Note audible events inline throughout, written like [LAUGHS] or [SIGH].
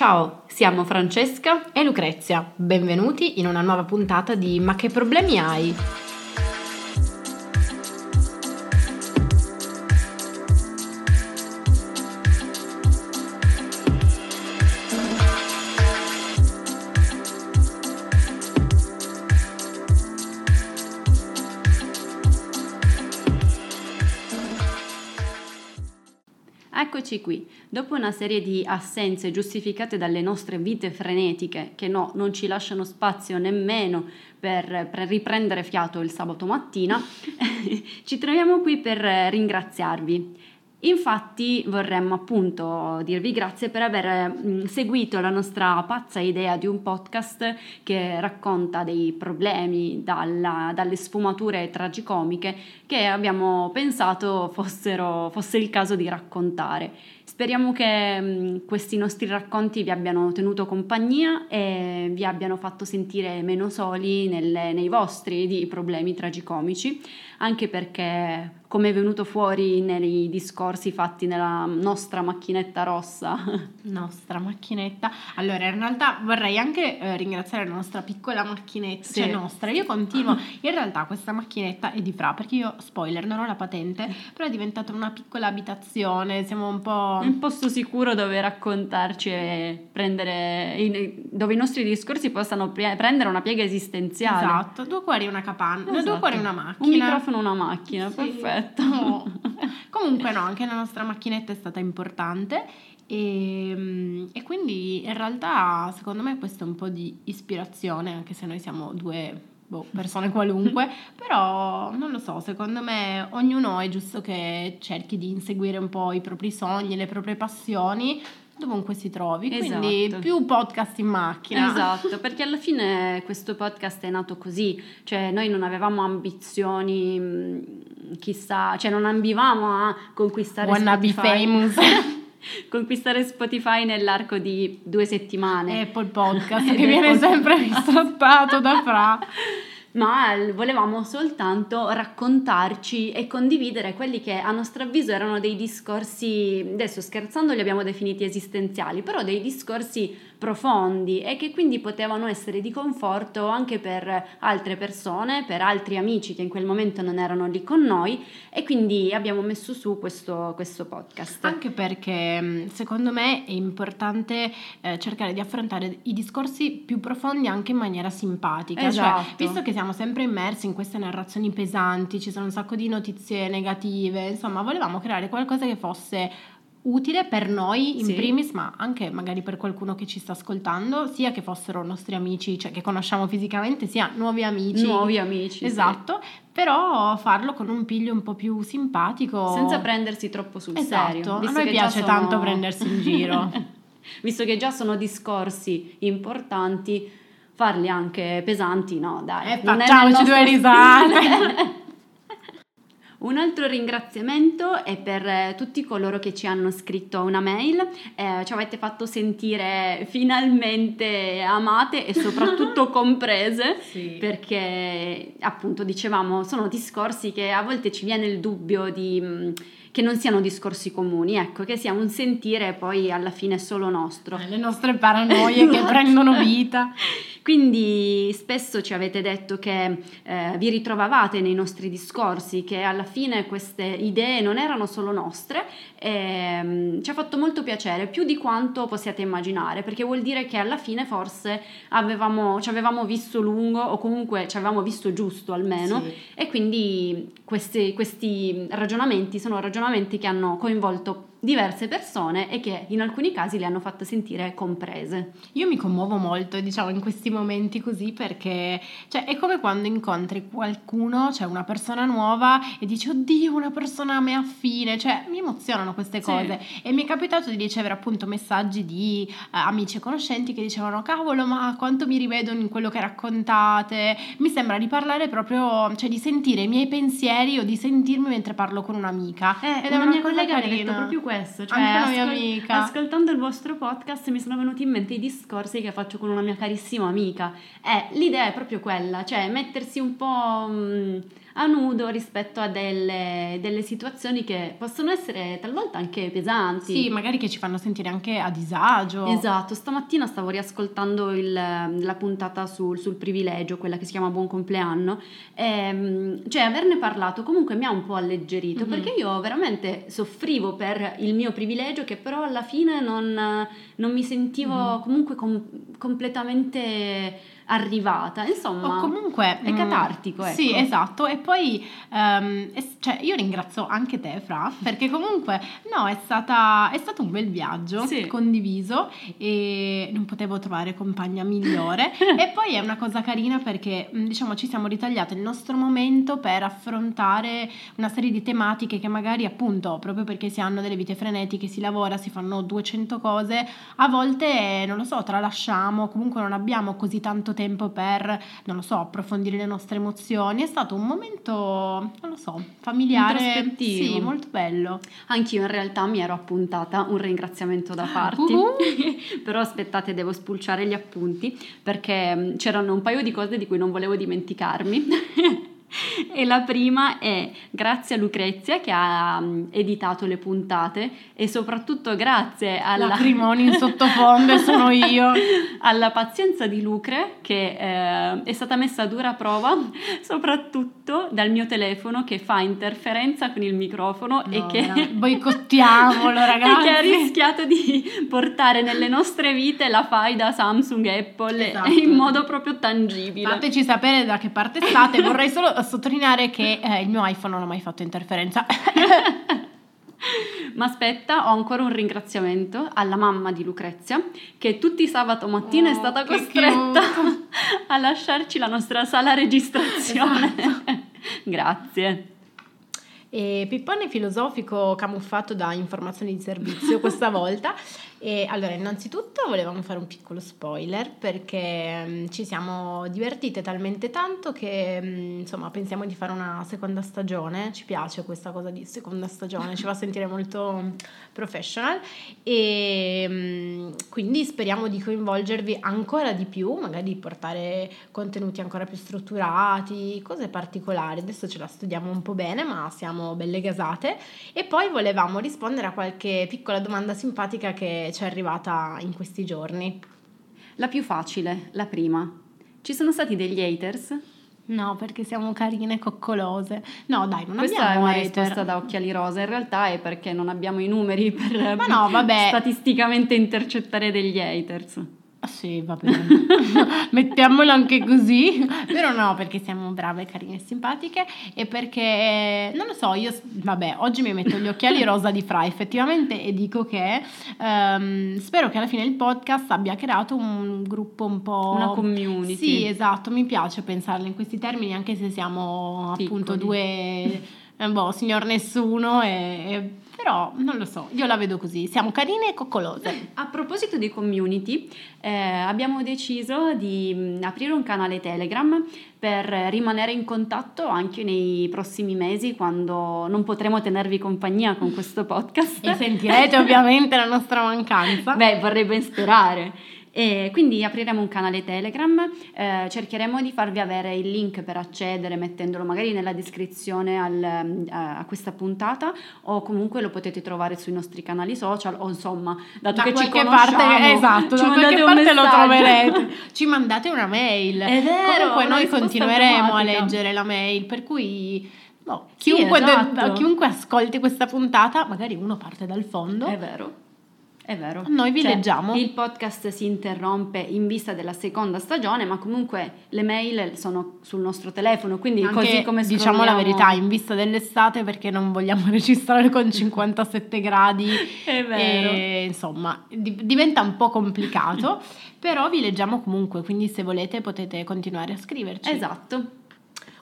Ciao, siamo Francesca e Lucrezia. Benvenuti in una nuova puntata di Ma che problemi hai? Eccoci qui, dopo una serie di assenze giustificate dalle nostre vite frenetiche, che no, non ci lasciano spazio nemmeno per, per riprendere fiato il sabato mattina, [LAUGHS] ci troviamo qui per ringraziarvi. Infatti vorremmo appunto dirvi grazie per aver mm, seguito la nostra pazza idea di un podcast che racconta dei problemi dalla, dalle sfumature tragicomiche che abbiamo pensato fossero, fosse il caso di raccontare. Speriamo che mm, questi nostri racconti vi abbiano tenuto compagnia e vi abbiano fatto sentire meno soli nelle, nei vostri problemi tragicomici, anche perché come è venuto fuori nei discorsi fatti nella nostra macchinetta rossa. [LAUGHS] Nostra macchinetta. Allora, in realtà vorrei anche eh, ringraziare la nostra piccola macchinetta, sì. cioè nostra. Io continuo, in realtà questa macchinetta è di Fra, perché io, spoiler, non ho la patente, però è diventata una piccola abitazione, siamo un po'... Un posto sicuro dove raccontarci e prendere... dove i nostri discorsi possano pre- prendere una piega esistenziale. Esatto, due cuori e una capanna, esatto. due cuori e una macchina. Un microfono e una macchina, sì. perfetto perfetto. No. [LAUGHS] Comunque no, anche la nostra macchinetta è stata importante e, ehm, e, quindi in realtà secondo me questo è un po' di ispirazione, anche se noi siamo due boh, persone qualunque, [LAUGHS] però non lo so, secondo me ognuno è giusto che cerchi di inseguire un po' i propri sogni, le proprie passioni dovunque si trovi, quindi esatto. più podcast in macchina. Esatto, [LAUGHS] perché alla fine questo podcast è nato così, cioè noi non avevamo ambizioni mm, chissà, cioè non ambivamo a conquistare Wanna Spotify. be famous. [LAUGHS] conquistare Spotify nell'arco di due settimane. Apple Podcast [LAUGHS] che viene sempre ristrattato da Fra. [LAUGHS] ma volevamo soltanto raccontarci e condividere quelli che a nostro avviso erano dei discorsi, adesso scherzando li abbiamo definiti esistenziali, però dei discorsi profondi e che quindi potevano essere di conforto anche per altre persone, per altri amici che in quel momento non erano lì con noi e quindi abbiamo messo su questo, questo podcast. Anche perché mm, secondo me è importante eh, cercare di affrontare i discorsi più profondi anche in maniera simpatica, cioè, esatto. cioè, visto che siamo sempre immersi in queste narrazioni pesanti, ci sono un sacco di notizie negative, insomma volevamo creare qualcosa che fosse utile per noi in sì. primis, ma anche magari per qualcuno che ci sta ascoltando, sia che fossero nostri amici, cioè che conosciamo fisicamente, sia nuovi amici. Nuovi amici. Esatto, sì. però farlo con un piglio un po' più simpatico. Senza prendersi troppo sul esatto. serio. A noi piace sono... tanto prendersi in giro. [LAUGHS] visto che già sono discorsi importanti, farli anche pesanti, no dai. Eh, facciamoci due risate. [LAUGHS] Un altro ringraziamento è per eh, tutti coloro che ci hanno scritto una mail, eh, ci avete fatto sentire finalmente amate e soprattutto [LAUGHS] comprese, sì. perché appunto dicevamo sono discorsi che a volte ci viene il dubbio di mm, che non siano discorsi comuni, ecco, che sia un sentire poi alla fine solo nostro. Eh, le nostre paranoie che [LAUGHS] prendono vita. [LAUGHS] Quindi spesso ci avete detto che eh, vi ritrovavate nei nostri discorsi, che alla fine queste idee non erano solo nostre e um, ci ha fatto molto piacere, più di quanto possiate immaginare, perché vuol dire che alla fine forse avevamo, ci avevamo visto lungo o comunque ci avevamo visto giusto almeno sì. e quindi questi, questi ragionamenti sono ragionamenti che hanno coinvolto diverse persone e che in alcuni casi le hanno fatte sentire comprese. Io mi commuovo molto, diciamo, in questi momenti così perché cioè, è come quando incontri qualcuno, cioè una persona nuova e dici "Oddio, una persona a me affine", cioè mi emozionano queste cose sì. e mi è capitato di ricevere appunto messaggi di uh, amici e conoscenti che dicevano "Cavolo, ma quanto mi rivedo in quello che raccontate". Mi sembra di parlare proprio, cioè di sentire i miei pensieri o di sentirmi mentre parlo con un'amica. Eh, ed è una, una mia collega mi ha detto proprio questo, cioè Anche ascol- amica. ascoltando il vostro podcast mi sono venuti in mente i discorsi che faccio con una mia carissima amica. Eh, l'idea è proprio quella, cioè mettersi un po' mh, mm, a nudo rispetto a delle, delle situazioni che possono essere talvolta anche pesanti. Sì, magari che ci fanno sentire anche a disagio. Esatto, stamattina stavo riascoltando il, la puntata sul, sul, privilegio, quella che si chiama Buon compleanno, e, ehm, cioè averne parlato comunque mi ha un po' alleggerito mm-hmm. perché io veramente soffrivo per il mio privilegio che però alla fine non, non mi sentivo mm-hmm. comunque com- completamente arrivata, insomma. O comunque è mm, catartico, ecco. Sì, esatto. E poi um, è, cioè, io ringrazio anche te, Fra, perché comunque no, è, stata, è stato un bel viaggio sì. condiviso e non potevo trovare compagna migliore. [LAUGHS] e poi è una cosa carina perché mm, diciamo ci siamo ritagliate il nostro momento per affrontare una serie di tematiche che magari appunto proprio perché si hanno delle vite frenetiche, si lavora, si fanno 200 cose, a volte non lo so, tralasciamo, comunque non abbiamo così tanto tempo tempo per, non lo so, approfondire le nostre emozioni. È stato un momento, non lo so, familiare. Sì, molto bello. Anch'io in realtà mi ero appuntata un ringraziamento da farti, uh-huh. [LAUGHS] però aspettate, devo spulciare gli appunti perché mm, c'erano un paio di cose di cui non volevo dimenticarmi. [LAUGHS] [LAUGHS] E la prima è grazie a Lucrezia che ha um, editato le puntate e soprattutto grazie alla... Lacrimoni in [LAUGHS] sottofondo sono io. [LAUGHS] alla pazienza di Lucre che eh, è stata messa a dura prova soprattutto dal mio telefono che fa interferenza con il microfono no, e che... [LAUGHS] Boicottiamolo ragazzi! e che ha rischiato di portare nelle nostre vite la faida Samsung Apple esatto. in modo proprio tangibile. Fateci sapere da che parte state, vorrei solo sottolineare che eh, il mio iPhone non ha mai fatto interferenza. [LAUGHS] Ma aspetta, ho ancora un ringraziamento alla mamma di Lucrezia che tutti i sabato mattina oh, è stata costretta a lasciarci la nostra sala registrazione. Esatto. [LAUGHS] Grazie. E pippone filosofico camuffato da informazioni di servizio questa [LAUGHS] volta. E allora, innanzitutto volevamo fare un piccolo spoiler perché um, ci siamo divertite talmente tanto che um, insomma pensiamo di fare una seconda stagione. Ci piace questa cosa di seconda stagione, ci fa [LAUGHS] sentire molto professional e quindi speriamo di coinvolgervi ancora di più, magari portare contenuti ancora più strutturati, cose particolari. Adesso ce la studiamo un po' bene, ma siamo belle gasate. E poi volevamo rispondere a qualche piccola domanda simpatica che ci è arrivata in questi giorni? La più facile, la prima. Ci sono stati degli haters? No, perché siamo carine e coccolose. No, dai, non Questa abbiamo è una hater. risposta da occhiali rosa. In realtà è perché non abbiamo i numeri per Ma no, vabbè. statisticamente intercettare degli haters. Ah sì, va bene. [LAUGHS] Mettiamolo anche così. Però no, perché siamo brave, carine e simpatiche e perché, non lo so, io, vabbè, oggi mi metto gli occhiali rosa di Fra effettivamente e dico che um, spero che alla fine il podcast abbia creato un gruppo un po'... Una community. Sì, esatto, mi piace pensarlo in questi termini anche se siamo Piccoli. appunto due... Eh, boh, signor nessuno e, e però non lo so, io la vedo così, siamo carine e coccolose. A proposito di community, eh, abbiamo deciso di mm, aprire un canale Telegram per rimanere in contatto anche nei prossimi mesi quando non potremo tenervi compagnia con questo podcast. E sentirete ovviamente la nostra mancanza. Beh, vorrei ben sperare. E quindi apriremo un canale Telegram, eh, cercheremo di farvi avere il link per accedere mettendolo magari nella descrizione al, eh, a questa puntata o comunque lo potete trovare sui nostri canali social o insomma dato da che ci conosciamo parte, esatto, da qualche parte lo troverete. [LAUGHS] Ci mandate una mail. È vero, comunque noi continueremo automatica. a leggere la mail per cui no, chiunque, sì, esatto. chiunque ascolti questa puntata magari uno parte dal fondo. È vero è vero. Noi vi cioè, leggiamo. Il podcast si interrompe in vista della seconda stagione, ma comunque le mail sono sul nostro telefono, quindi Anche, così come Diciamo la verità, in vista dell'estate perché non vogliamo [LAUGHS] registrare con [LAUGHS] 57 gradi. È vero. E, insomma, di, diventa un po' complicato, però vi leggiamo comunque, quindi se volete potete continuare a scriverci. Esatto.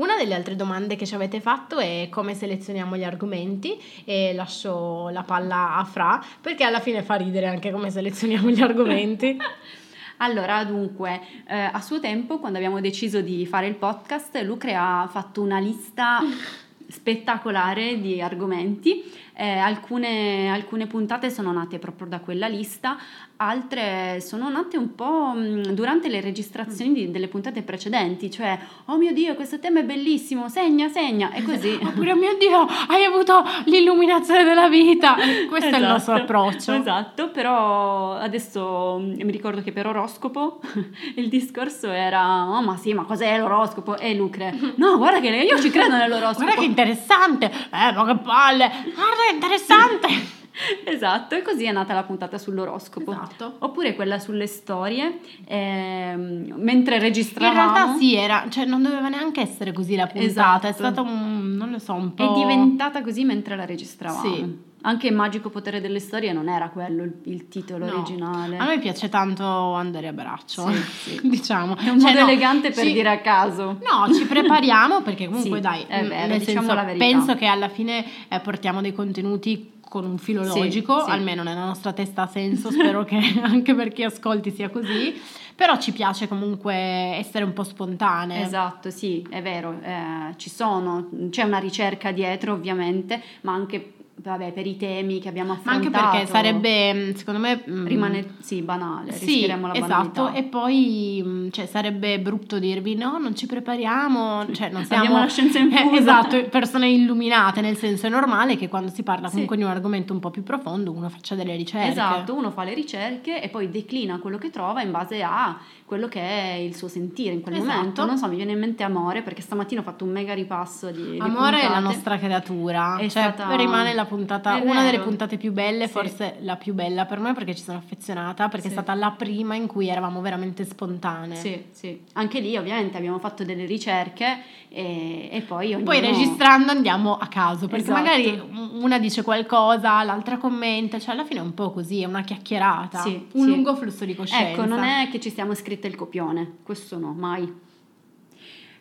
Una delle altre domande che ci avete fatto è come selezioniamo gli argomenti e lascio la palla a Fra perché alla fine fa ridere anche come selezioniamo gli argomenti. [LAUGHS] Allora, dunque, eh, a suo tempo, quando abbiamo deciso di fare il podcast, Lucre ha fatto una lista [LAUGHS] spettacolare di argomenti Eh, alcune, alcune puntate sono nate proprio da quella lista, altre sono nate un po' mh, durante le registrazioni di, delle puntate precedenti, cioè, oh mio Dio, questo tema è bellissimo, segna, segna, e così. [LAUGHS] Oppure, oh mio Dio, hai avuto l'illuminazione della vita. [LAUGHS] Questo esatto, è il nostro esatto, approccio. Esatto, però adesso mi ricordo che per oroscopo [LAUGHS] il discorso era, oh ma sì, ma cos'è l'oroscopo? E Lucre, no, guarda che io ci credo nell'oroscopo. Guarda che interessante, eh, ma che palle, guarda interessante. [LAUGHS] esatto, e così è nata la puntata sull'oroscopo. Esatto. Oppure quella sulle storie, ehm, mentre registravamo. In realtà sì, era, cioè non doveva neanche essere così la puntata, esatto. è stata un, non lo so, un po'... È diventata così mentre la registravamo. Sì. Anche il magico potere delle storie non era quello il, il titolo no. originale. A me piace tanto andare a braccio, sì, [LAUGHS] sì. diciamo. È un cioè, modo no, elegante per ci, dire a caso. No, ci [LAUGHS] prepariamo perché comunque sì, dai, è vero, nel diciamo senso, penso che alla fine eh, portiamo dei contenuti con un filo logico, almeno nella nostra testa ha senso, [LAUGHS] spero che anche per chi ascolti sia così, però ci piace comunque essere un po' spontanee. Esatto, sì, è vero, eh, ci sono, c'è una ricerca dietro ovviamente, ma anche vabbè, per i temi che abbiamo affrontato. Ma anche perché sarebbe, mm, secondo me... Mm, Rimane, sì, banale, sì, la esatto, banalità. e poi mm, cioè, sarebbe brutto dirvi no, non ci prepariamo, cioè non siamo... Abbiamo la scienza infusa. [LAUGHS] Eh, esatto, persone illuminate, nel senso è normale che quando si parla comunque sì. di un argomento un po' più profondo uno faccia delle ricerche. Esatto, uno fa le ricerche e poi declina quello che trova in base a quello che è il suo sentire in quel esatto. momento. Non so, mi viene in mente Amore, perché stamattina ho fatto un mega ripasso di... Amore di è la nostra creatura, è cioè stata... rimane la puntata, è una delle puntate più belle, sì. forse la più bella per me perché ci sono affezionata, perché sì. è stata la prima in cui eravamo veramente spontanee. Sì, sì. Anche lì ovviamente abbiamo fatto delle ricerche e, e poi ognuno... Poi registrando andiamo a caso, perché esatto. magari una dice qualcosa, l'altra commenta, cioè alla fine è un po' così, è una chiacchierata, sì, un lungo flusso di coscienza. Ecco, non è che ci siamo scritti il copione, questo no, mai.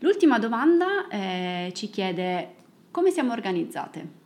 L'ultima domanda eh, ci chiede come siamo organizzate?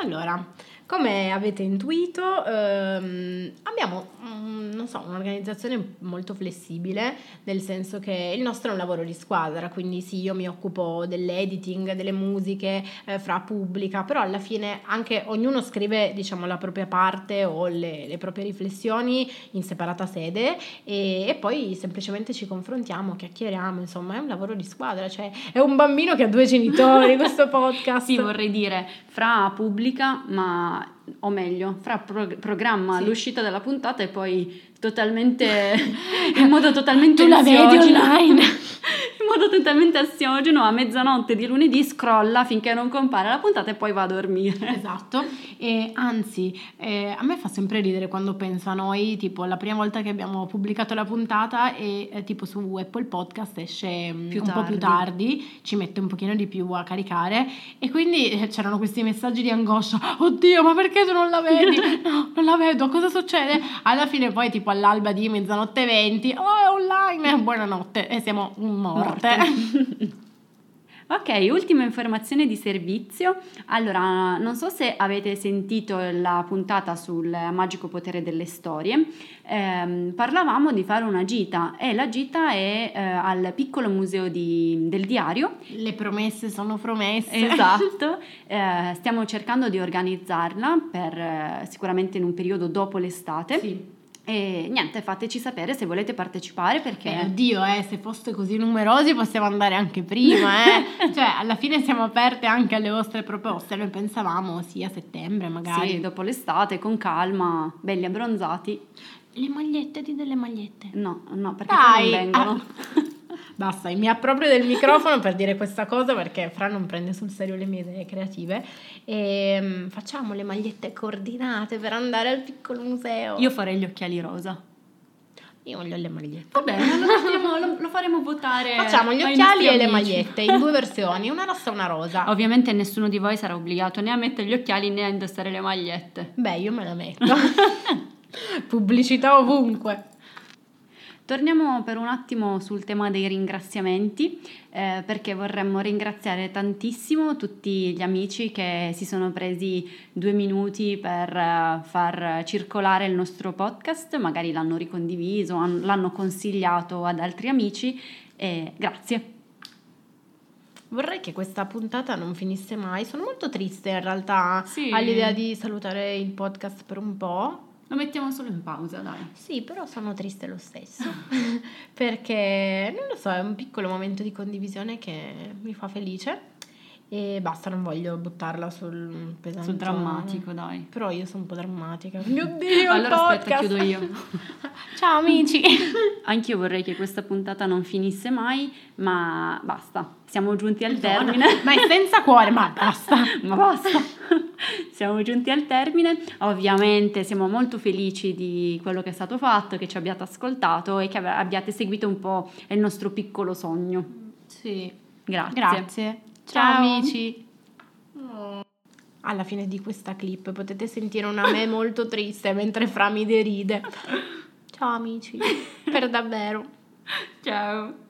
Allora, come avete intuito, ehm, abbiamo mm, non so, un'organizzazione molto flessibile, nel senso che il nostro è un lavoro di squadra, quindi sì, io mi occupo dell'editing, delle musiche, eh, fra pubblica, però alla fine anche ognuno scrive diciamo la propria parte o le, le proprie riflessioni in separata sede e, e, poi semplicemente ci confrontiamo, chiacchieriamo, insomma è un lavoro di squadra, cioè è un bambino che ha due genitori questo [LAUGHS] podcast. sì, vorrei dire fra pubblica, ma o meglio, fra pro- programma sì. l'uscita della puntata e poi totalmente [LAUGHS] in modo totalmente tu la vedi online in [LAUGHS] modo totalmente ansiogeno a mezzanotte di lunedì scrolla finché non compare la puntata e poi va a dormire. Esatto. E anzi eh, a me fa sempre ridere quando penso a noi tipo la prima volta che abbiamo pubblicato la puntata e eh, tipo su Apple Podcast esce mm, più un tardi. po' più tardi. ci mette un pochino di più a caricare. E quindi eh, c'erano questi messaggi di angoscia. Oddio ma perché tu non la vedi? [LAUGHS] No non la vedo cosa succede? Alla fine poi tipo all'alba di mezzanotte 20, oh è online, [LAUGHS] buonanotte e siamo morte. morte. [LAUGHS] Ok, ultima informazione di servizio. Allora, non so se avete sentito la puntata sul magico potere delle storie. Eh, parlavamo di fare una gita e la gita è eh, al piccolo museo di, del diario. Le promesse sono promesse. Esatto, [LAUGHS] eh, stiamo cercando di organizzarla per eh, sicuramente in un periodo dopo l'estate. Sì e niente, fateci sapere se volete partecipare perché... Eh, oddio, eh, se foste così numerosi possiamo andare anche prima, eh. [LAUGHS] cioè, alla fine siamo aperte anche alle vostre proposte. Noi pensavamo sì a settembre magari. Sì, dopo l'estate, con calma, belli abbronzati. Le magliette, di delle magliette. No, no, perché Dai, non vengono. Ah. [LAUGHS] Basta, mi approprio del microfono per dire questa cosa perché Fra non prende sul serio le mie idee creative. E um, facciamo le magliette coordinate per andare al piccolo museo. Io farei gli occhiali rosa. Io voglio le magliette. Va bene, lo, faremo, lo, lo faremo votare. Facciamo gli occhiali e le magliette in due versioni, una rossa e una rosa. Ovviamente nessuno di voi sarà obbligato né a mettere gli occhiali né a indossare le magliette. Beh, io me la metto. [LAUGHS] Pubblicità ovunque. Torniamo per un attimo sul tema dei ringraziamenti, eh, perché vorremmo ringraziare tantissimo tutti gli amici che si sono presi due minuti per uh, far circolare il nostro podcast, magari l'hanno ricondiviso, han- l'hanno consigliato ad altri amici. E grazie. Vorrei che questa puntata non finisse mai. Sono molto triste in realtà Sì. all'idea di salutare il podcast per un po'. Lo mettiamo solo in pausa, dai. Sì, però sono triste lo stesso. [LAUGHS] Perché non lo so, è un piccolo momento di condivisione che mi fa felice. E basta, non voglio buttarla sul pesante. Sul drammatico, dai. Però io sono un po' drammatica. [LAUGHS] Mio Dio, allora il aspetta, podcast. chiudo io. [LAUGHS] Ciao amici. [LAUGHS] Anch'io vorrei che questa puntata non finisse mai, ma basta. Siamo giunti al No, termine. no, ma è senza cuore, ma basta. ma basta. Siamo giunti al termine. Ovviamente siamo molto felici di quello che è stato fatto, che ci abbiate ascoltato e che abbiate seguito un po' il nostro piccolo sogno. Sì. Grazie. Grazie. Ciao, Ciao. amici. Alla fine di questa clip potete sentire una me molto triste mentre Fra mi deride. Ciao amici, per davvero. Ciao.